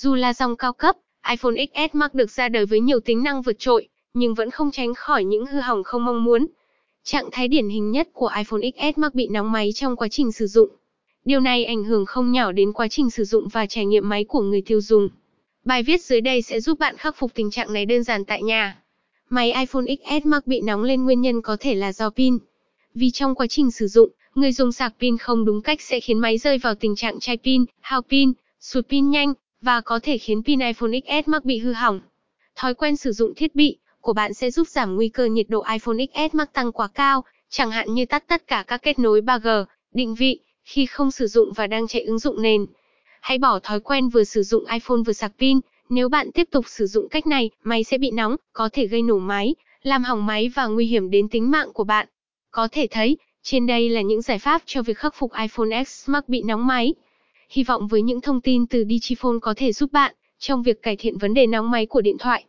Dù là dòng cao cấp, iPhone XS Max được ra đời với nhiều tính năng vượt trội, nhưng vẫn không tránh khỏi những hư hỏng không mong muốn. Trạng thái điển hình nhất của iPhone XS Max bị nóng máy trong quá trình sử dụng. Điều này ảnh hưởng không nhỏ đến quá trình sử dụng và trải nghiệm máy của người tiêu dùng. Bài viết dưới đây sẽ giúp bạn khắc phục tình trạng này đơn giản tại nhà. Máy iPhone XS Max bị nóng lên nguyên nhân có thể là do pin. Vì trong quá trình sử dụng, người dùng sạc pin không đúng cách sẽ khiến máy rơi vào tình trạng chai pin, hao pin, sụt pin nhanh và có thể khiến pin iPhone XS Max bị hư hỏng. Thói quen sử dụng thiết bị của bạn sẽ giúp giảm nguy cơ nhiệt độ iPhone XS Max tăng quá cao, chẳng hạn như tắt tất cả các kết nối 3G, định vị khi không sử dụng và đang chạy ứng dụng nền. Hãy bỏ thói quen vừa sử dụng iPhone vừa sạc pin, nếu bạn tiếp tục sử dụng cách này, máy sẽ bị nóng, có thể gây nổ máy, làm hỏng máy và nguy hiểm đến tính mạng của bạn. Có thể thấy, trên đây là những giải pháp cho việc khắc phục iPhone X Max bị nóng máy. Hy vọng với những thông tin từ Digiphone có thể giúp bạn trong việc cải thiện vấn đề nóng máy của điện thoại.